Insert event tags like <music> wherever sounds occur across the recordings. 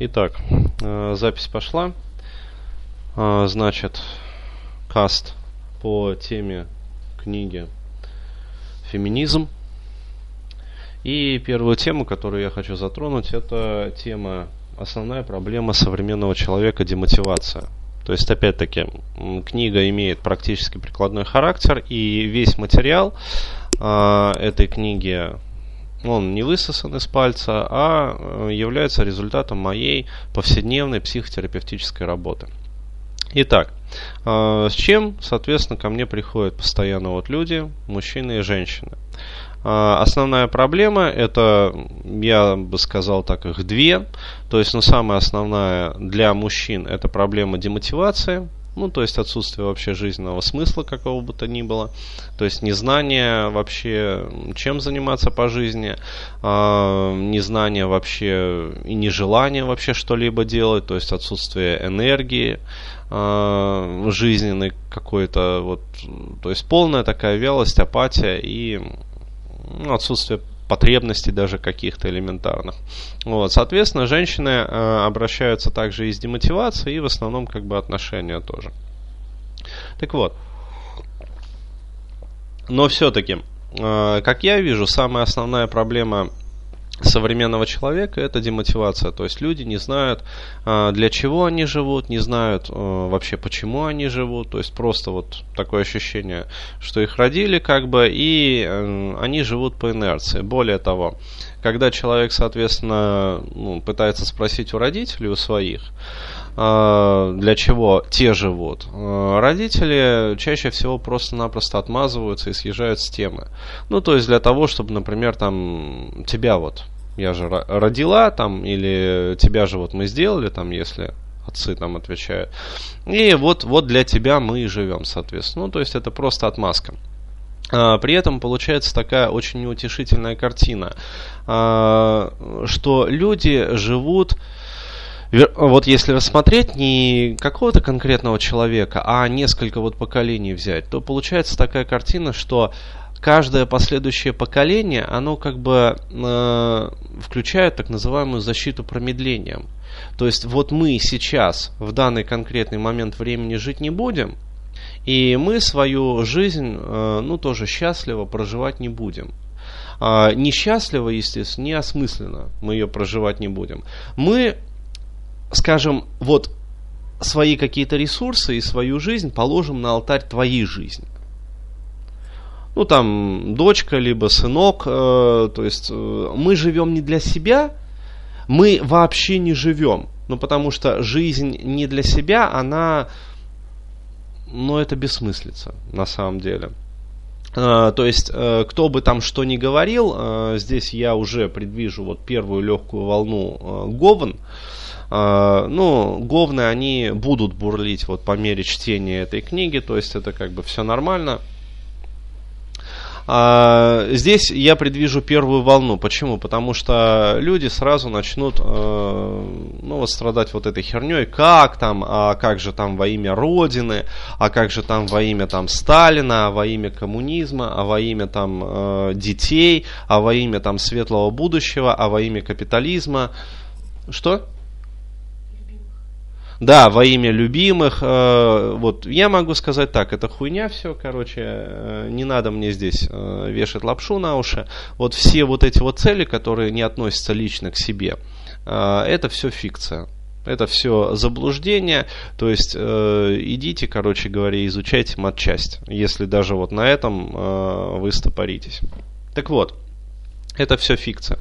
Итак, э, запись пошла. Э, значит, каст по теме книги «Феминизм». И первую тему, которую я хочу затронуть, это тема «Основная проблема современного человека – демотивация». То есть, опять-таки, книга имеет практически прикладной характер, и весь материал э, этой книги он не высосан из пальца, а э, является результатом моей повседневной психотерапевтической работы. Итак, э, с чем, соответственно, ко мне приходят постоянно вот люди, мужчины и женщины. Э, основная проблема это, я бы сказал так, их две. То есть, ну, самая основная для мужчин это проблема демотивации, ну, то есть отсутствие вообще жизненного смысла какого бы то ни было, то есть незнание вообще, чем заниматься по жизни, э, незнание вообще и нежелание вообще что-либо делать, то есть отсутствие энергии э, жизненной какой-то, вот, то есть полная такая вялость, апатия и ну, отсутствие потребностей даже каких-то элементарных. Вот, соответственно, женщины э, обращаются также и с демотивацией, и в основном как бы отношения тоже. Так вот, но все-таки, э, как я вижу, самая основная проблема современного человека это демотивация. То есть люди не знают, а, для чего они живут, не знают а, вообще, почему они живут. То есть просто вот такое ощущение, что их родили как бы, и э, они живут по инерции. Более того, когда человек, соответственно, ну, пытается спросить у родителей, у своих, для чего те живут. Родители чаще всего просто-напросто отмазываются и съезжают с темы. Ну, то есть для того, чтобы, например, там тебя вот я же родила там, или тебя же вот мы сделали там, если отцы там отвечают. И вот, вот для тебя мы и живем, соответственно. Ну, то есть это просто отмазка. А, при этом получается такая очень неутешительная картина, а, что люди живут, вот если рассмотреть не какого-то конкретного человека, а несколько вот поколений взять, то получается такая картина, что каждое последующее поколение, оно как бы э, включает так называемую защиту промедлением. То есть вот мы сейчас в данный конкретный момент времени жить не будем, и мы свою жизнь, э, ну тоже счастливо проживать не будем. Э, несчастливо, естественно, не осмысленно мы ее проживать не будем. Мы, скажем, вот свои какие-то ресурсы и свою жизнь положим на алтарь твоей жизни ну там дочка, либо сынок, э, то есть э, мы живем не для себя, мы вообще не живем, ну потому что жизнь не для себя, она, ну это бессмыслица на самом деле. Uh, то есть, uh, кто бы там что ни говорил, uh, здесь я уже предвижу вот первую легкую волну говн. Ну, говны, они будут бурлить вот по мере чтения этой книги, то есть это как бы все нормально. А, здесь я предвижу первую волну. Почему? Потому что люди сразу начнут э, ну, вот страдать вот этой херней. Как там, а как же там во имя Родины, а как же там во имя там Сталина, а во имя коммунизма, а во имя там э, детей, а во имя там светлого будущего, а во имя капитализма. Что? Да, во имя любимых. Э, вот я могу сказать так, это хуйня все, короче, э, не надо мне здесь э, вешать лапшу на уши. Вот все вот эти вот цели, которые не относятся лично к себе, это все фикция. Это все заблуждение, то есть э, идите, короче говоря, изучайте матчасть, если даже вот на этом э, вы стопоритесь. Так вот, это все фикция.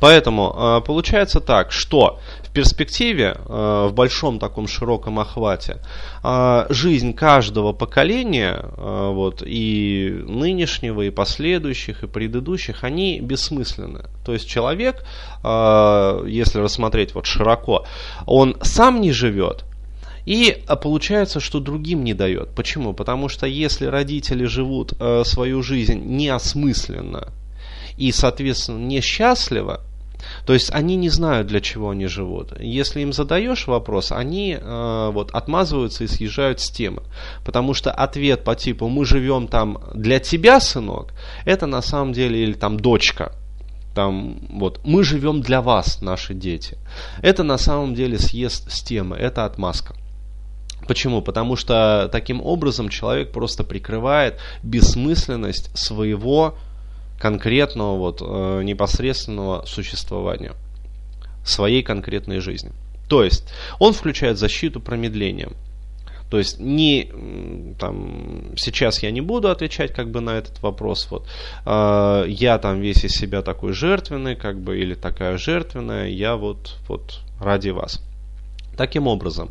Поэтому э, получается так, что в перспективе, э, в большом таком широком охвате, э, жизнь каждого поколения, вот, и нынешнего, и последующих, и предыдущих, они бессмысленны. То есть человек, если рассмотреть вот широко, он сам не живет, и получается, что другим не дает. Почему? Потому что если родители живут свою жизнь неосмысленно, и, соответственно, несчастливо, то есть они не знают, для чего они живут. Если им задаешь вопрос, они э, вот отмазываются и съезжают с темы. Потому что ответ по типу «мы живем там для тебя, сынок», это на самом деле или там «дочка», там, вот, мы живем для вас, наши дети. Это на самом деле съезд с темы, это отмазка. Почему? Потому что таким образом человек просто прикрывает бессмысленность своего конкретного вот, э, непосредственного существования, своей конкретной жизни. То есть он включает защиту промедлением. То есть не там сейчас я не буду отвечать как бы на этот вопрос. Вот э, я там весь из себя такой жертвенный, как бы или такая жертвенная, я вот вот ради вас. Таким образом,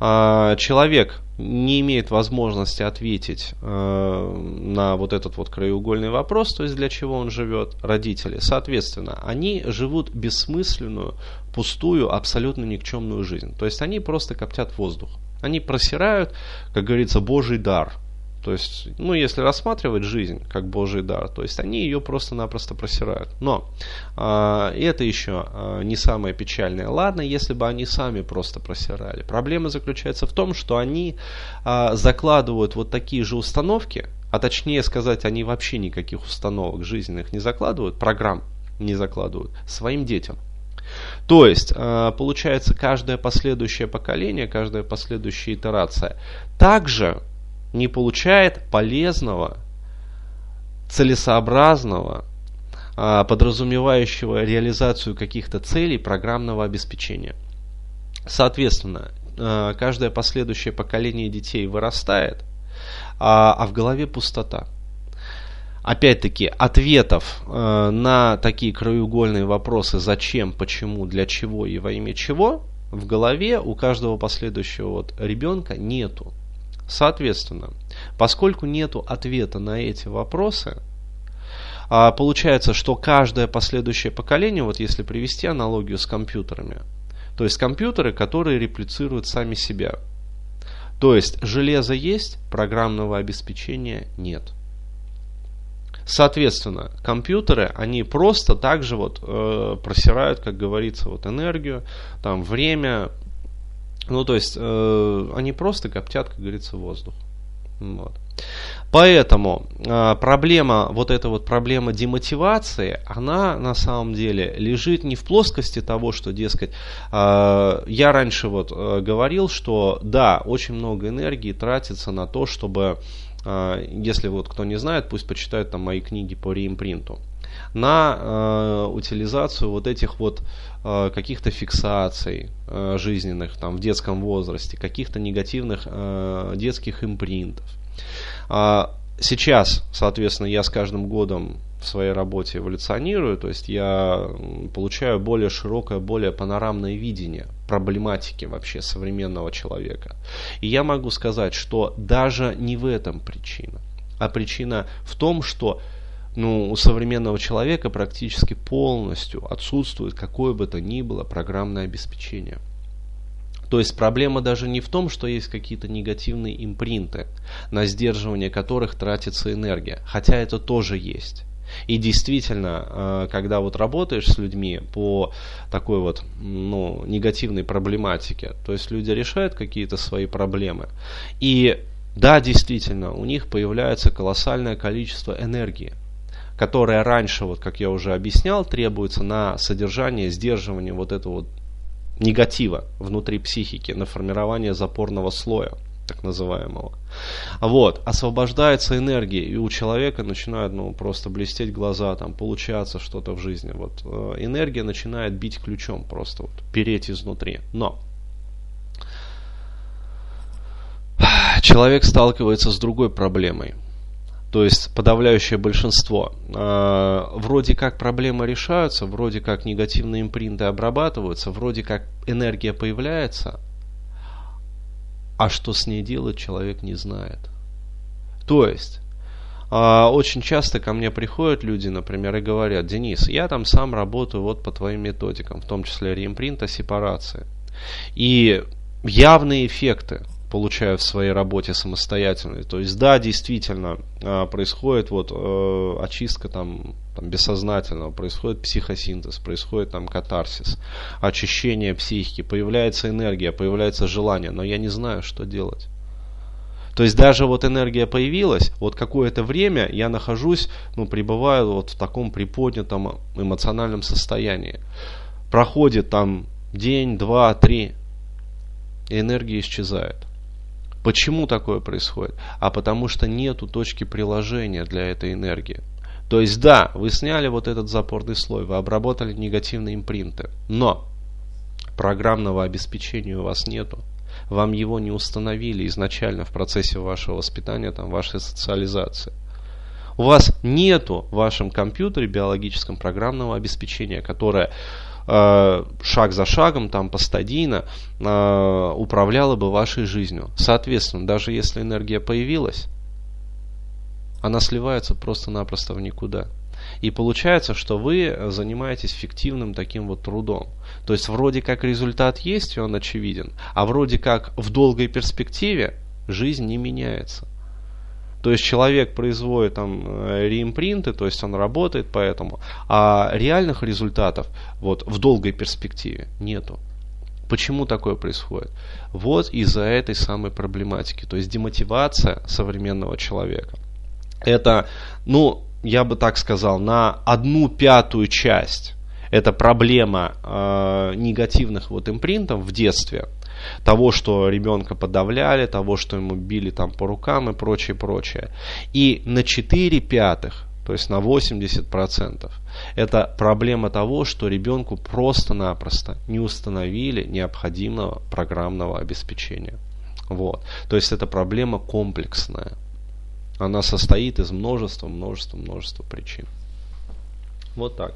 э, человек не имеет возможности ответить э, на вот этот вот краеугольный вопрос, то есть для чего он живет, родители. Соответственно, они живут бессмысленную, пустую, абсолютно никчемную жизнь. То есть они просто коптят воздух. Они просирают, как говорится, Божий дар. То есть, ну, если рассматривать жизнь как Божий дар, то есть они ее просто-напросто просирают. Но э, это еще э, не самое печальное. Ладно, если бы они сами просто просирали. Проблема заключается в том, что они э, закладывают вот такие же установки, а точнее сказать, они вообще никаких установок жизненных не закладывают, программ не закладывают своим детям. То есть, получается, каждое последующее поколение, каждая последующая итерация также не получает полезного, целесообразного, э, подразумевающего реализацию каких-то целей программного обеспечения. Соответственно, э, каждое последующее поколение детей вырастает, а, а в голове пустота. Опять-таки, ответов на такие краеугольные вопросы зачем, почему, для чего? И во имя чего? в голове у каждого последующего вот ребенка нету. Соответственно, поскольку нету ответа на эти вопросы, а получается, что каждое последующее поколение, вот если привести аналогию с компьютерами, то есть компьютеры, которые реплицируют сами себя. То есть железо есть, программного обеспечения нет. Соответственно, компьютеры, они просто так же вот э, просирают, как говорится, вот энергию, там время, ну то есть э, они просто коптят, как говорится, воздух. Вот. Поэтому э, проблема, вот эта вот проблема демотивации, она на самом деле лежит не в плоскости того, что, дескать, э, я раньше вот э, говорил, что да, очень много энергии тратится на то, чтобы а, если вот кто не знает, пусть почитает там мои книги по реимпринту, на э, утилизацию вот этих вот э, каких-то фиксаций э, жизненных там в детском возрасте, каких-то негативных э, детских импринтов. А, сейчас, соответственно, я с каждым годом в своей работе эволюционирую, то есть я получаю более широкое, более панорамное видение проблематики вообще современного человека. И я могу сказать, что даже не в этом причина, а причина в том, что ну, у современного человека практически полностью отсутствует какое бы то ни было программное обеспечение. То есть проблема даже не в том, что есть какие-то негативные импринты, на сдерживание которых тратится энергия, хотя это тоже есть. И действительно, э, когда вот работаешь с людьми по такой вот ну, негативной проблематике, то есть люди решают какие-то свои проблемы, и да, действительно, у них появляется колоссальное количество энергии, которая раньше, вот как я уже объяснял, требуется на содержание, сдерживание вот этого вот негатива внутри психики, на формирование запорного слоя так называемого. Вот, освобождается энергия, и у человека начинают, ну, просто блестеть глаза, там, получаться что-то в жизни. Вот, э, энергия начинает бить ключом просто, вот, переть изнутри. Но, <sighs> человек сталкивается с другой проблемой. То есть подавляющее большинство. Э, вроде как проблемы решаются, вроде как негативные импринты обрабатываются, вроде как энергия появляется, а что с ней делать, человек не знает. То есть, а, очень часто ко мне приходят люди, например, и говорят, Денис, я там сам работаю вот по твоим методикам, в том числе реимпринта, сепарации. И явные эффекты получаю в своей работе самостоятельно. То есть, да, действительно, а, происходит вот э, очистка там, там бессознательного, происходит психосинтез, происходит там катарсис, очищение психики, появляется энергия, появляется желание, но я не знаю, что делать. То есть даже вот энергия появилась, вот какое-то время я нахожусь, ну, пребываю вот в таком приподнятом эмоциональном состоянии. Проходит там день, два, три, и энергия исчезает. Почему такое происходит? А потому что нету точки приложения для этой энергии. То есть да, вы сняли вот этот запорный слой, вы обработали негативные импринты, но программного обеспечения у вас нету. Вам его не установили изначально в процессе вашего воспитания, там, вашей социализации. У вас нету в вашем компьютере биологическом программного обеспечения, которое шаг за шагом, там постадийно э, управляло бы вашей жизнью. Соответственно, даже если энергия появилась, она сливается просто-напросто в никуда. И получается, что вы занимаетесь фиктивным таким вот трудом. То есть вроде как результат есть, и он очевиден, а вроде как в долгой перспективе жизнь не меняется. То есть человек производит там э, реимпринты, то есть он работает поэтому, а реальных результатов вот в долгой перспективе нету. Почему такое происходит? Вот из-за этой самой проблематики, то есть демотивация современного человека. Это, ну, я бы так сказал, на одну пятую часть это проблема э, негативных вот импринтов в детстве, того, что ребенка подавляли, того, что ему били там по рукам и прочее, прочее. И на 4 пятых, то есть на 80%, это проблема того, что ребенку просто-напросто не установили необходимого программного обеспечения. Вот. То есть это проблема комплексная. Она состоит из множества, множества, множества причин. Вот так.